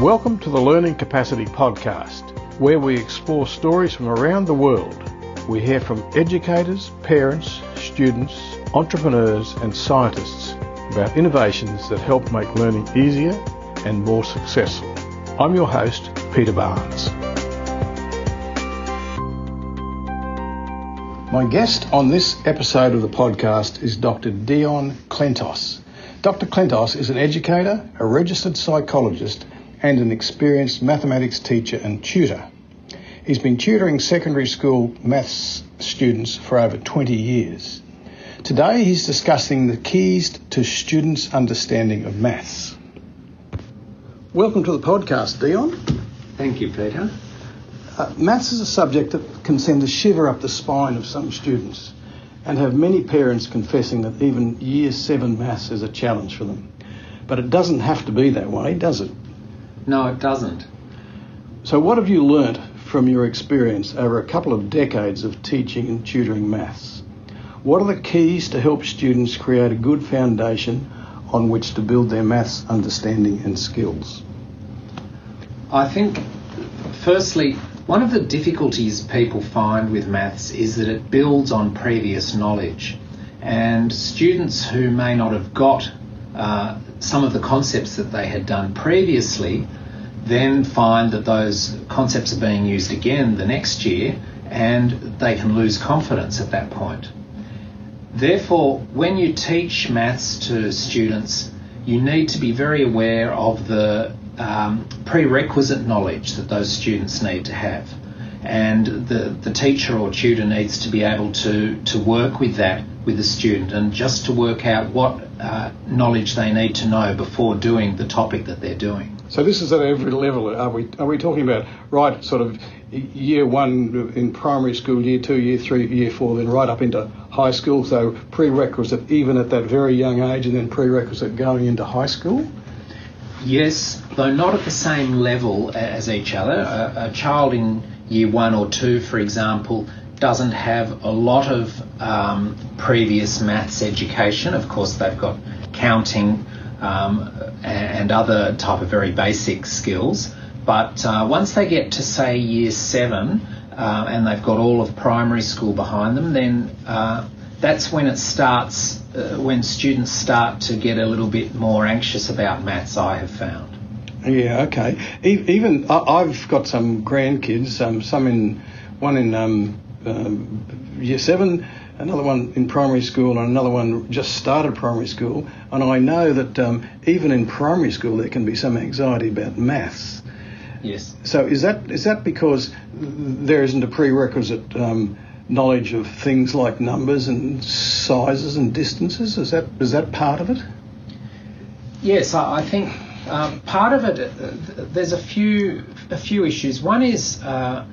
Welcome to the Learning Capacity Podcast, where we explore stories from around the world. We hear from educators, parents, students, entrepreneurs, and scientists about innovations that help make learning easier and more successful. I'm your host, Peter Barnes. My guest on this episode of the podcast is Dr. Dion Khlentzos. Dr. Khlentzos is an educator, a registered psychologist, and an experienced mathematics teacher and tutor. He's been tutoring secondary school maths students for over 20 years. Today he's discussing the keys to students' understanding of maths. Welcome to the podcast, Dion. Thank you, Peter. Uh, maths is a subject that can send a shiver up the spine of some students and have many parents confessing that even year seven maths is a challenge for them. But it doesn't have to be that way, does it? No, it doesn't. So, what have you learnt from your experience over a couple of decades of teaching and tutoring maths? What are the keys to help students create a good foundation on which to build their maths understanding and skills? I think, firstly, one of the difficulties people find with maths is that it builds on previous knowledge. And students who may not have got uh, some of the concepts that they had done previously then find that those concepts are being used again the next year and they can lose confidence at that point. Therefore, when you teach maths to students, you need to be very aware of the um, prerequisite knowledge that those students need to have. And the, the teacher or tutor needs to be able to, to work with that with the student and just to work out what uh, knowledge they need to know before doing the topic that they're doing. So this is at every level. Are we are we talking about right sort of year one in primary school, year two, year three, year four, then right up into high school? So prerequisite even at that very young age, and then prerequisite going into high school. Yes, though not at the same level as each other. A, a child in year one or two, for example, doesn't have a lot of um, previous maths education. Of course, they've got counting um, and other type of very basic skills. But uh, once they get to say year seven uh, and they've got all of primary school behind them, then uh, that's when it starts. Uh, when students start to get a little bit more anxious about maths, I have found. Yeah, okay. Even I've got some grandkids, um, some in one in um, um, year seven, another one in primary school, and another one just started primary school. And I know that um, even in primary school there can be some anxiety about maths. Yes. So is that is that because there isn't a prerequisite um, knowledge of things like numbers and sizes and distances? Is that is that part of it? Yes, I, think um, part of it. Uh, there's a few a few issues. One is. Uh,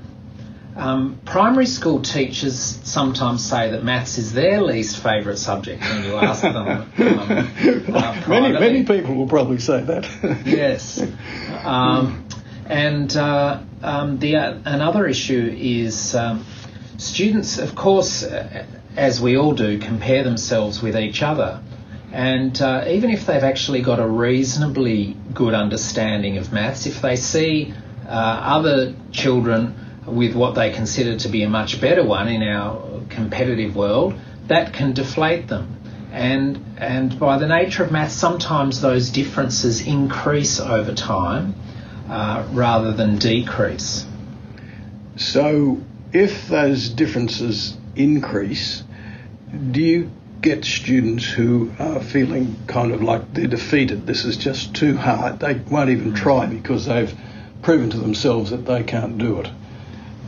um, primary school teachers sometimes say that maths is their least favourite subject when you ask them. Um, uh, many, many people will probably say that. yes. Um, and uh, um, the uh, another issue is um, students, of course, uh, as we all do, compare themselves with each other. And uh, even if they've actually got a reasonably good understanding of maths, if they see uh, other children with what they consider to be a much better one in our competitive world, that can deflate them. And, and by the nature of maths, sometimes those differences increase over time uh, rather than decrease. So, if those differences increase, do you get students who are feeling kind of like they're defeated? This is just too hard. They won't even try because they've proven to themselves that they can't do it.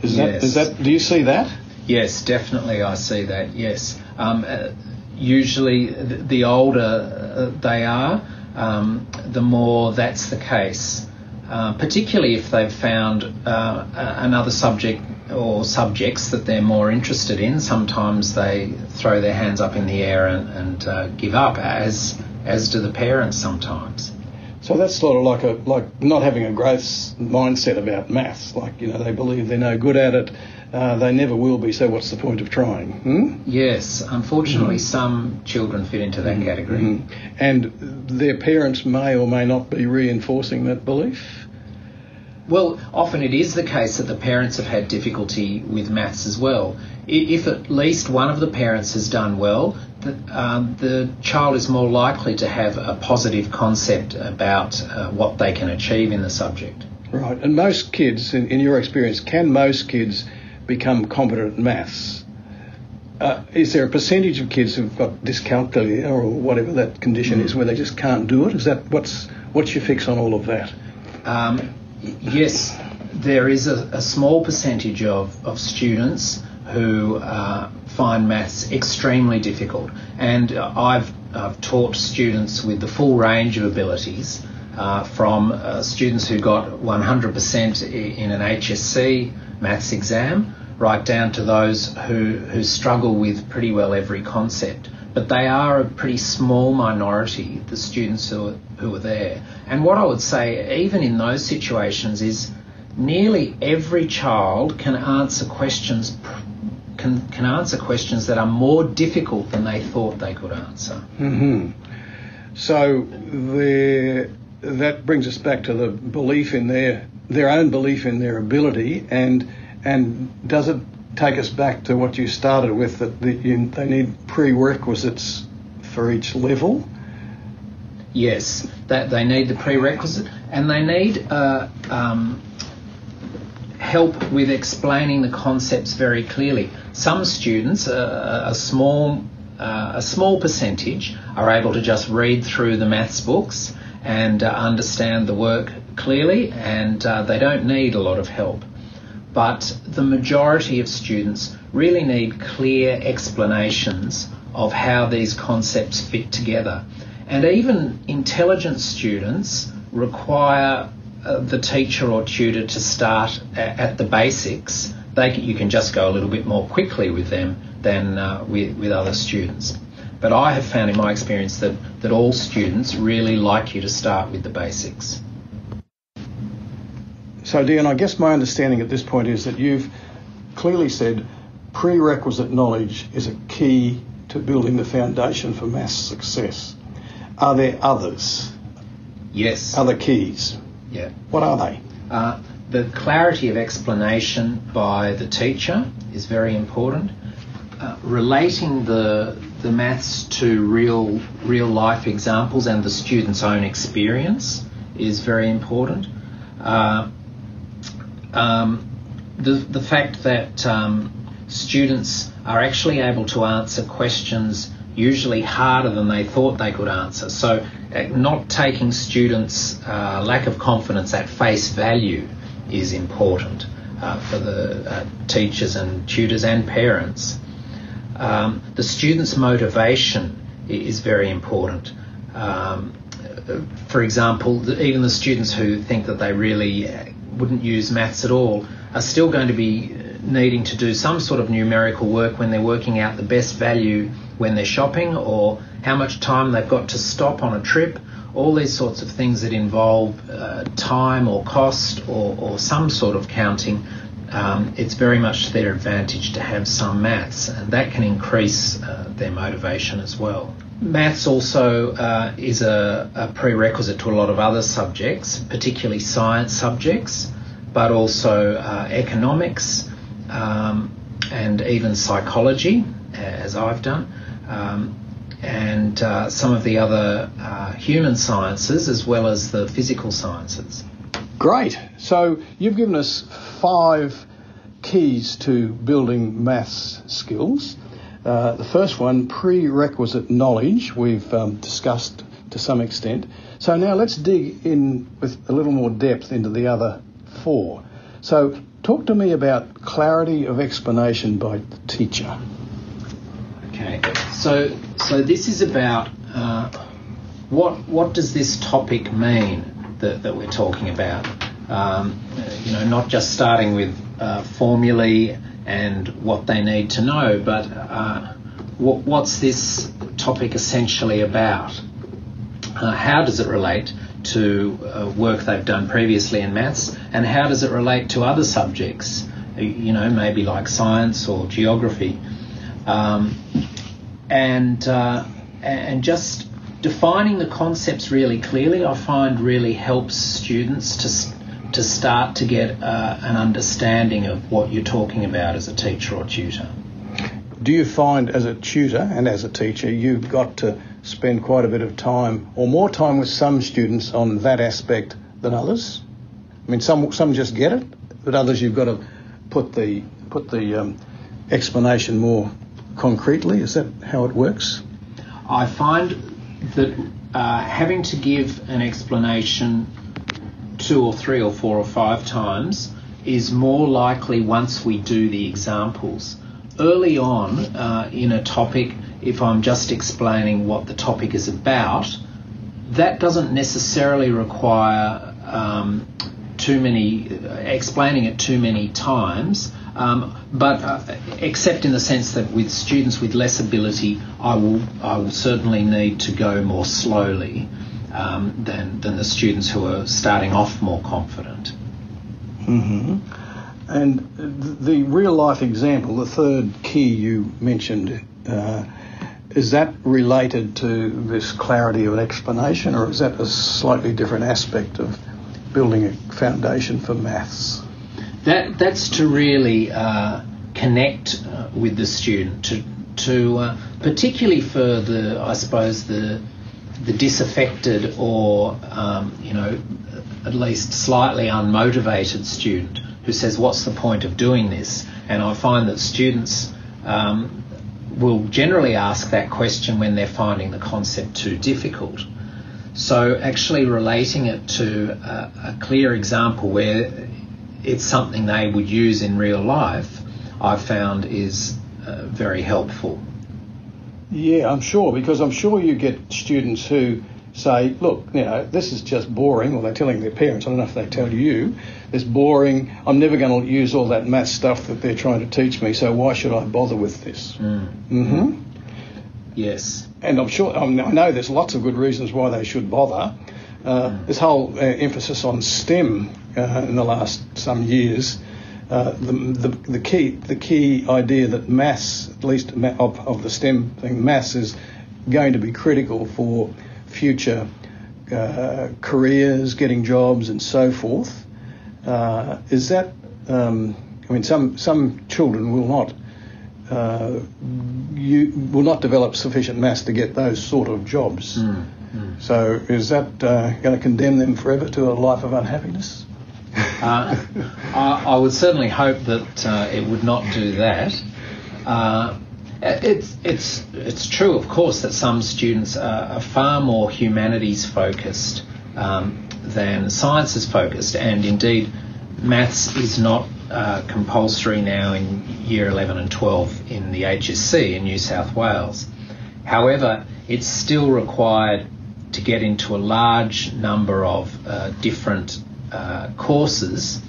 Is yes. that is that? Do you see that? Yes, definitely, I see that. Yes, um, uh, usually the older uh, they are, um, the more that's the case. Uh, particularly if they've found uh, another subject or subjects that they're more interested in, sometimes they throw their hands up in the air and, and uh, give up, as as do the parents sometimes. So that's sort of like a like not having a growth mindset about maths. Like you know they believe they're no good at it, uh, they never will be. So what's the point of trying? Hmm? Yes, unfortunately, mm-hmm. some children fit into that mm-hmm. category, mm-hmm. and their parents may or may not be reinforcing that belief. well, often it is the case that the parents have had difficulty with maths as well. If at least one of the parents has done well, the, um, the child is more likely to have a positive concept about uh, what they can achieve in the subject. Right, and most kids, in, in your experience, can most kids become competent at maths? Uh, is there a percentage of kids who've got dyscalculia or whatever that condition mm. is, where they just can't do it? Is that what's what's your fix on all of that? Um, yes, there is a, a, small percentage of, of students who uh, find maths extremely difficult, and I've, I've taught students with the full range of abilities. Uh, from uh, students who got 100% in an HSC maths exam right down to those who, who struggle with pretty well every concept. But they are a pretty small minority, the students who are, who are there. And what I would say, even in those situations, is nearly every child can answer questions can, can answer questions that are more difficult than they thought they could answer. Mm-hmm. So that brings us back to the belief in their their own belief in their ability and and does it take us back to what you started with that the, you, they need prerequisites for each level? Yes, that they need the prerequisite, and they need uh, um, help with explaining the concepts very clearly. Some students, uh, a small uh, a small percentage, are able to just read through the maths books and uh, understand the work clearly, and uh, they don't need a lot of help but the majority of students really need clear explanations of how these concepts fit together. And even intelligent students require uh, the teacher or tutor to start at, at the basics. They, you can just go a little bit more quickly with them than uh, with, with other students. But I have found in my experience that, that all students really like you to start with the basics. So, Dion, I guess my understanding at this point is that you've clearly said prerequisite knowledge is a key to building the foundation for maths success. Are there others? Yes. Other keys? Yeah. What are they? Uh, the clarity of explanation by the teacher is very important. Uh, relating the the maths to real real life examples and the student's own experience is very important. Uh, um, the, the fact that um, students are actually able to answer questions usually harder than they thought they could answer. So, not taking students' uh, lack of confidence at face value is important uh, for the uh, teachers and tutors and parents. Um, the students' motivation is very important. Um, for example, even the students who think that they really wouldn't use maths at all are still going to be needing to do some sort of numerical work when they're working out the best value when they're shopping or how much time they've got to stop on a trip. All these sorts of things that involve uh, time or cost or, or, some sort of counting, um, it's very much to their advantage to have some maths, and that can increase uh, their motivation as well. Maths also uh, is a, a, prerequisite to a lot of other subjects, particularly science subjects, but also uh, economics um, and even psychology, as I've done, um, and uh, some of the other uh, human sciences as well as the physical sciences. Great. So you've given us five keys to building maths skills. Uh, the first one, prerequisite knowledge, we've um, discussed to some extent. So now let's dig in with a little more depth into the other four. So talk to me about clarity of explanation by the teacher. Okay, so so this is about uh, what what does this topic mean that, that we're talking about? Um, you know, not just starting with uh, formulae and what they need to know, but uh, what, what's this topic essentially about? Uh, how does it relate to uh, work they've done previously in maths, and how does it relate to other subjects? You know, maybe like science or geography, um, and uh, and just defining the concepts really clearly. I find really helps students to to start to get uh, an understanding of what you're talking about as a teacher or tutor. Do you find as a tutor and as a teacher you've got to spend quite a bit of time or more time with some students on that aspect than others? I mean, some some just get it, but others you've got to put the put the um, explanation more concretely. Is that how it works? I find that uh, having to give an explanation two or three or four or five times is more likely once we do the examples. Early on uh, in a topic, if I'm just explaining what the topic is about, that doesn't necessarily require um, too many explaining it too many times. Um, but uh, except in the sense that with students with less ability, I will I will certainly need to go more slowly um, than than the students who are starting off more confident. Mm-hmm. And the real life example, the third key you mentioned, uh, is that related to this clarity of an explanation, or is that a slightly different aspect of building a foundation for maths? That that's to really uh, connect uh, with the student to to uh, particularly for the I suppose the the disaffected or um, you know at least slightly unmotivated student who says what's the point of doing this and I find that students um, will generally ask that question when they're finding the concept too difficult. So actually relating it to a, a clear example where it's something they would use in real life, I've found is uh, very helpful. Yeah, I'm sure, because I'm sure you get students who say, look, you know, this is just boring, or they're telling their parents, I don't know if they tell you, it's boring, I'm never going to use all that math stuff that they're trying to teach me, so why should I bother with this? Mm. Mm-hmm. Yes. And I'm sure, I know there's lots of good reasons why they should bother. Uh, mm. This whole uh, emphasis on STEM uh, in the last some years, uh, the, the, the, key the key idea that maths, at least of, of the STEM thing, maths is going to be critical for future uh, careers, getting jobs, and so forth. Uh, is that um, I mean, some some children will not uh, you will not develop sufficient mass to get those sort of jobs. Mm, mm. So is that uh, going to condemn them forever to a life of unhappiness? uh, I, I, would certainly hope that uh, it would not do that. It's it's it's true, of course, that some students are, are far more humanities focused um, than sciences focused, and indeed, maths is not uh, compulsory now in year 11 and 12 in the HSC in New South Wales. However, it's still required to get into a large number of uh, different uh, courses,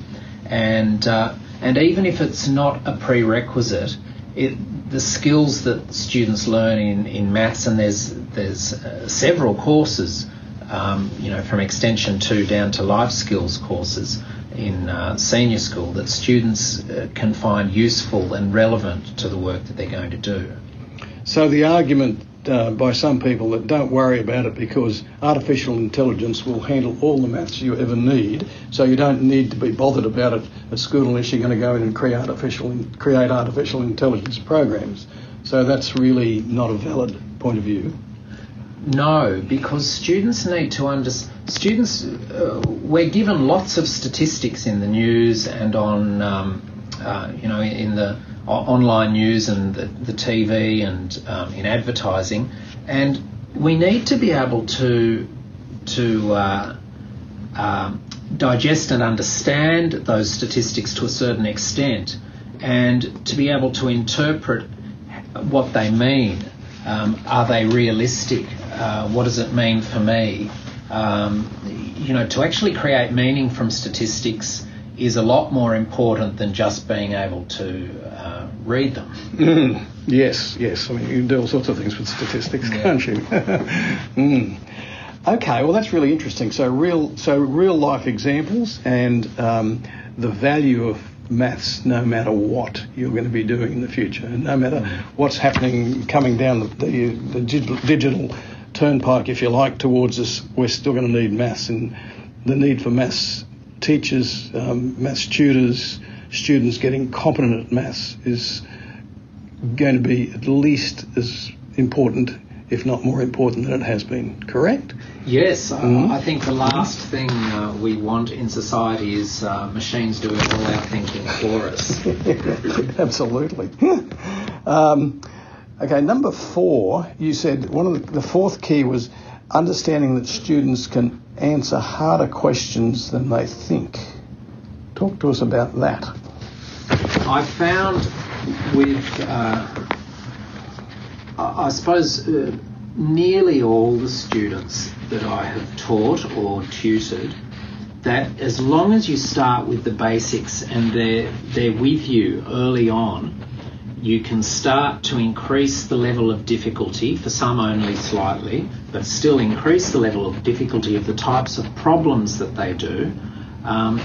and uh, and even if it's not a prerequisite, it, the skills that students learn in, in maths, and there's there's uh, several courses, um, you know, from extension two down to life skills courses in uh, senior school that students uh, can find useful and relevant to the work that they're going to do. So the argument uh, by some people that don't worry about it because artificial intelligence will handle all the maths you ever need, so you don't need to be bothered about it at school unless you're going to go in and create artificial create artificial intelligence programs. So that's really not a valid point of view. No, because students need to understand. Students, uh, we're given lots of statistics in the news and on, um, uh, you know, in the online news and the, the TV and um, in advertising, and we need to be able to to uh, uh, digest and understand those statistics to a certain extent, and to be able to interpret what they mean. Um, are they realistic? Uh, what does it mean for me? Um, you know, to actually create meaning from statistics is a lot more important than just being able to uh, read them. Mm, yes, yes. I mean, you can do all sorts of things with statistics, yeah. can't you? mm. Okay, well that's really interesting. So real, so real life examples and um, the value of maths, no matter what you're going to be doing in the future, and no matter what's happening coming down the, the, the digital turnpike, if you like, towards us, we're still going to need maths, and the need for maths teachers, um, maths tutors, students getting competent at maths is going to be at least as important, if not more important, than it has been. Correct? Yes, mm-hmm. I think the last thing uh, we want in society is uh, machines doing all our thinking for us. Absolutely. um, okay, number four, you said one of the, the fourth key was understanding that students can answer harder questions than they think. Talk to us about that. I found with, uh, I suppose, uh, nearly all the students that I have taught or tutored that as long as you start with the basics and they're, they're with you early on, you can start to increase the level of difficulty, for some only slightly, but still increase the level of difficulty of the types of problems that they do. Um,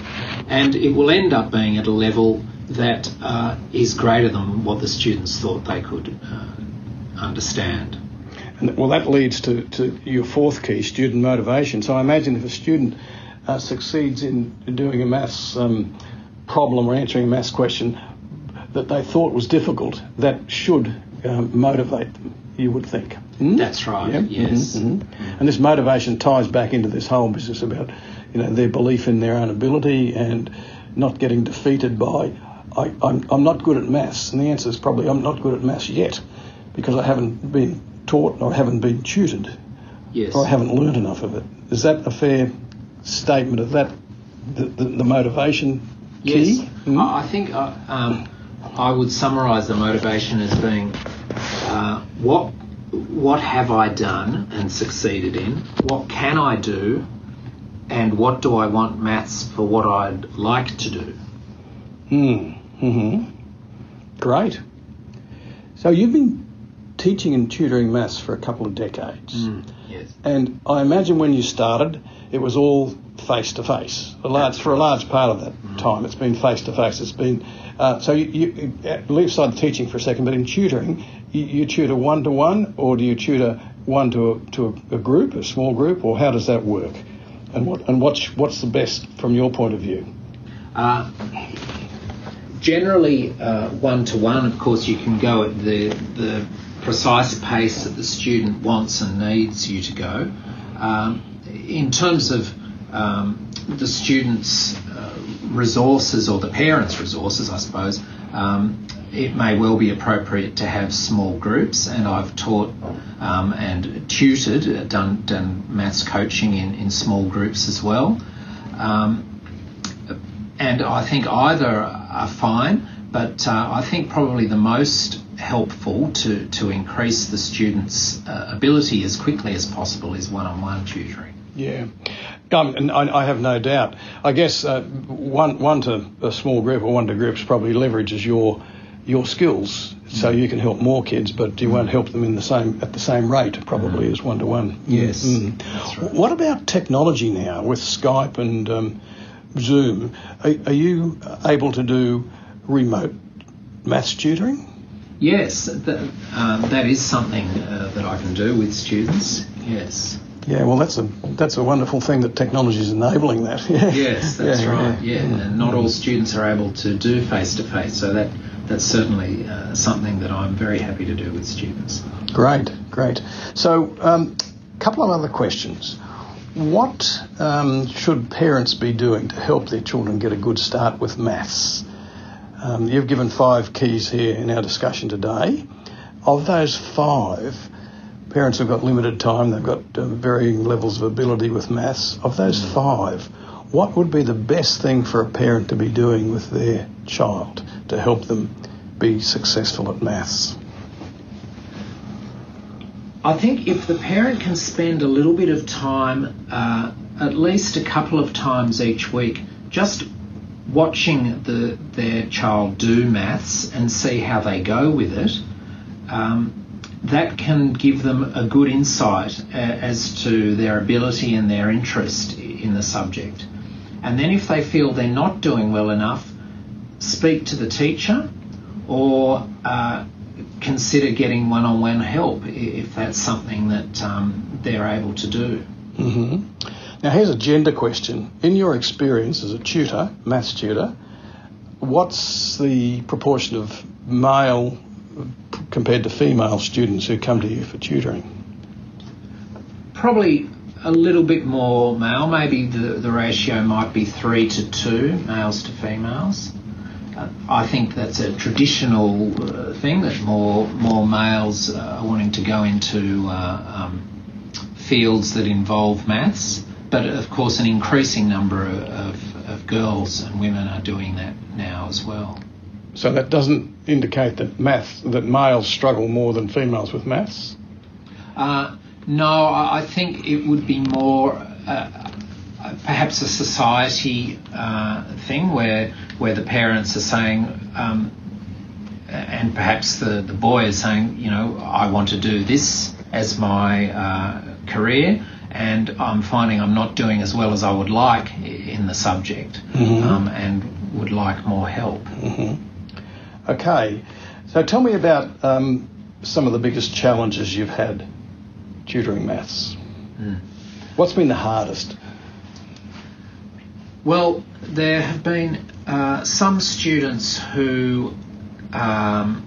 and it will end up being at a level that uh, is greater than what the students thought they could uh, understand. And, well, that leads to, to your fourth key, student motivation. So I imagine if a student uh, succeeds in doing a maths um, problem or answering a maths question that they thought was difficult, that should um, motivate them, you would think. Mm? That's right, yeah? yes. Mm-hmm, mm-hmm. And this motivation ties back into this whole business about you know, their belief in their own ability and not getting defeated by, I, I'm, I'm not good at maths. And the answer is probably I'm not good at maths yet because I haven't been taught or haven't been tutored. Yes. Or I haven't learned enough of it. Is that a fair statement of that, the, the, the motivation key? Yes. Mm-hmm. I think uh, um, I would summarise the motivation as being uh, what what have I done and succeeded in? What can I do? And what do I want maths for what I'd like to do? Hmm. hmm Great. So you've been teaching and tutoring maths for a couple of decades. Mm, yes. And I imagine when you started, it was all face to face. A large for a large part of that mm. time, it's been face to face. It's been uh, so you, you leave aside teaching for a second, but in tutoring, you, you tutor one to one, or do you tutor one to a, to a, a, group, a small group, or how does that work? And what and what's what's the best from your point of view? Uh, generally, one to one. Of course, you can go at the the precise pace that the student wants and needs you to go. Um, in terms of um, the student's uh, resources or the parents' resources, I suppose, um, it may well be appropriate to have small groups, and I've taught um, and tutored, uh, done, done maths coaching in, in small groups as well. Um, and I think either are fine, but uh, I think probably the most helpful to, to increase the student's uh, ability as quickly as possible is one-on-one tutoring. Yeah, um, and I, I, have no doubt. I guess uh, one one to a small group or one to groups probably leverages your your skills, so you can help more kids, but you won't help them in the same at the same rate probably as one to one. Yes. Mm. Right. What about technology now with Skype and um, Zoom? Are, are you able to do remote maths tutoring? Yes, that, um, that is something uh, that I can do with students. Yes. Yeah, well, that's a that's a wonderful thing that technology is enabling that. Yeah. Yes, that's yeah, right. Yeah. yeah. and not all students are able to do face to face, so that that's certainly uh, something that I'm very happy to do with students. Great, great. So, a um, couple of other questions. What um, should parents be doing to help their children get a good start with maths? Um, you've given five keys here in our discussion today. Of those five, parents have got limited time, they've got uh, varying levels of ability with maths. Of those mm. five, what would be the best thing for a parent to be doing with their child to help them be successful at maths? I think if the parent can spend a little bit of time, uh, at least a couple of times each week, just watching the, their child do maths and see how they go with it, um, that can give them a good insight uh, as to their ability and their interest in the subject. And then if they feel they're not doing well enough, speak to the teacher or uh, consider getting one-on-one help if that's something that um, they're able to do. Mm-hmm. Now, here's a gender question. In your experience as a tutor, maths tutor, what's the proportion of male compared to female students who come to you for tutoring? Probably a little bit more male. Maybe the, the ratio might be three to two, males to females. I think that's a traditional uh, thing that more more males uh, are wanting to go into uh, um, fields that involve maths, but of course an increasing number of, of girls and women are doing that now as well. So that doesn't indicate that math that males struggle more than females with maths. Uh, no, I think it would be more uh, perhaps a society uh, thing where where the parents are saying, um, and perhaps the, the boy is saying, you know, I want to do this as my uh, career, and I'm finding I'm not doing as well as I would like in the subject, mm-hmm. um, and would like more help. Mm-hmm. Okay, so tell me about um, some of the biggest challenges you've had tutoring maths. Mm. What's been the hardest? Well, there have been uh, some students who um,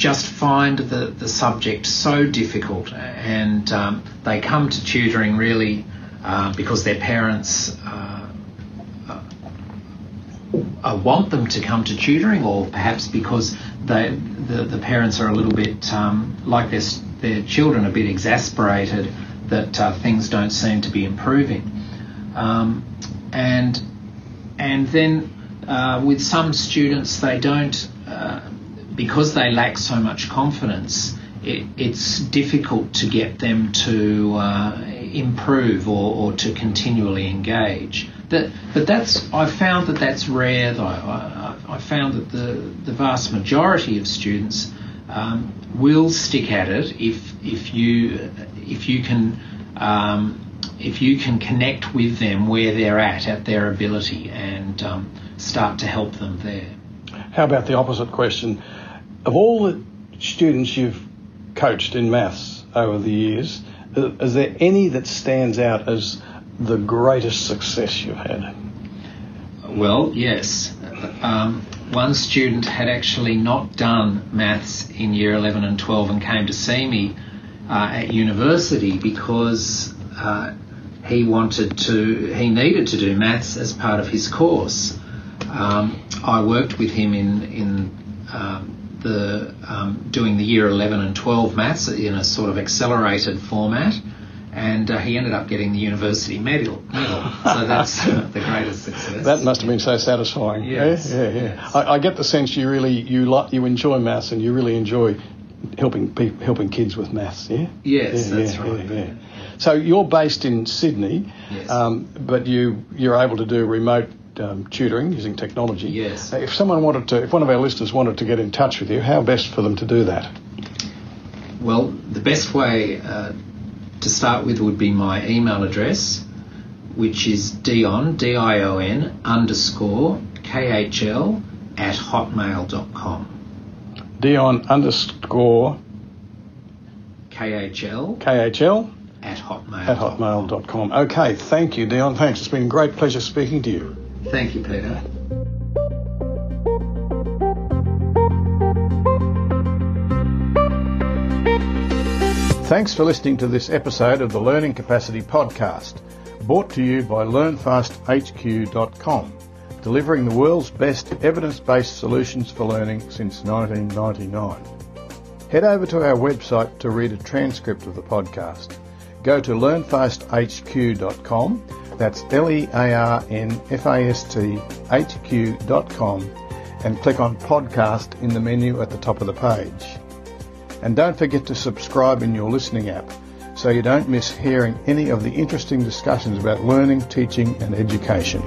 just find the, the subject so difficult and um, they come to tutoring really uh, because their parents uh, uh want them to come to tutoring or perhaps because they, the, the parents are a little bit um, like their, their children a bit exasperated that uh, things don't seem to be improving. Um, and and then uh, with some students they don't uh, because they lack so much confidence it, it's difficult to get them to uh, improve or, or, to continually engage that, but that's I found that that's rare though I, I found that the, the vast majority of students um, will stick at it if if you if you can um, if you can connect with them where they're at, at their ability, and um, start to help them there. How about the opposite question? Of all the students you've coached in maths over the years, is there any that stands out as the greatest success you've had? Well, yes. Um, one student had actually not done maths in year 11 and 12 and came to see me uh, at university because uh, he wanted to, he needed to do maths as part of his course. Um, I worked with him in in um, the um, doing the year 11 and 12 maths in a sort of accelerated format, and uh, he ended up getting the university medal. medal. So that's uh, the greatest success. That must have been so satisfying. Yes. Yeah, yeah, yeah. Yes. I, I, get the sense you really you like you enjoy maths and you really enjoy helping people, helping kids with maths. Yeah. Yes, yeah, that's yeah, right. Yeah, so you're based in Sydney, yes. um, but you you're able to do remote um, tutoring using technology. Yes. If someone wanted to, if one of our listeners wanted to get in touch with you, how best for them to do that? Well, the best way uh, to start with would be my email address, which is dion d i o n underscore k h l at hotmail.com. Dion underscore KHL. KHL at hotmail. At hotmail.com. Okay, thank you, Dion. Thanks. It's been a great pleasure speaking to you. Thank you, Peter. Thanks for listening to this episode of the Learning Capacity Podcast, brought to you by LearnFastHQ.com, delivering the world's best evidence based solutions for learning since 1999. Head over to our website to read a transcript of the podcast go to learnfasthq.com. That's L-E-A-R-N-F-A-S-T-H-Q.com and click on podcast in the menu at the top of the page. And don't forget to subscribe in your listening app so you don't miss hearing any of the interesting discussions about learning, teaching and education.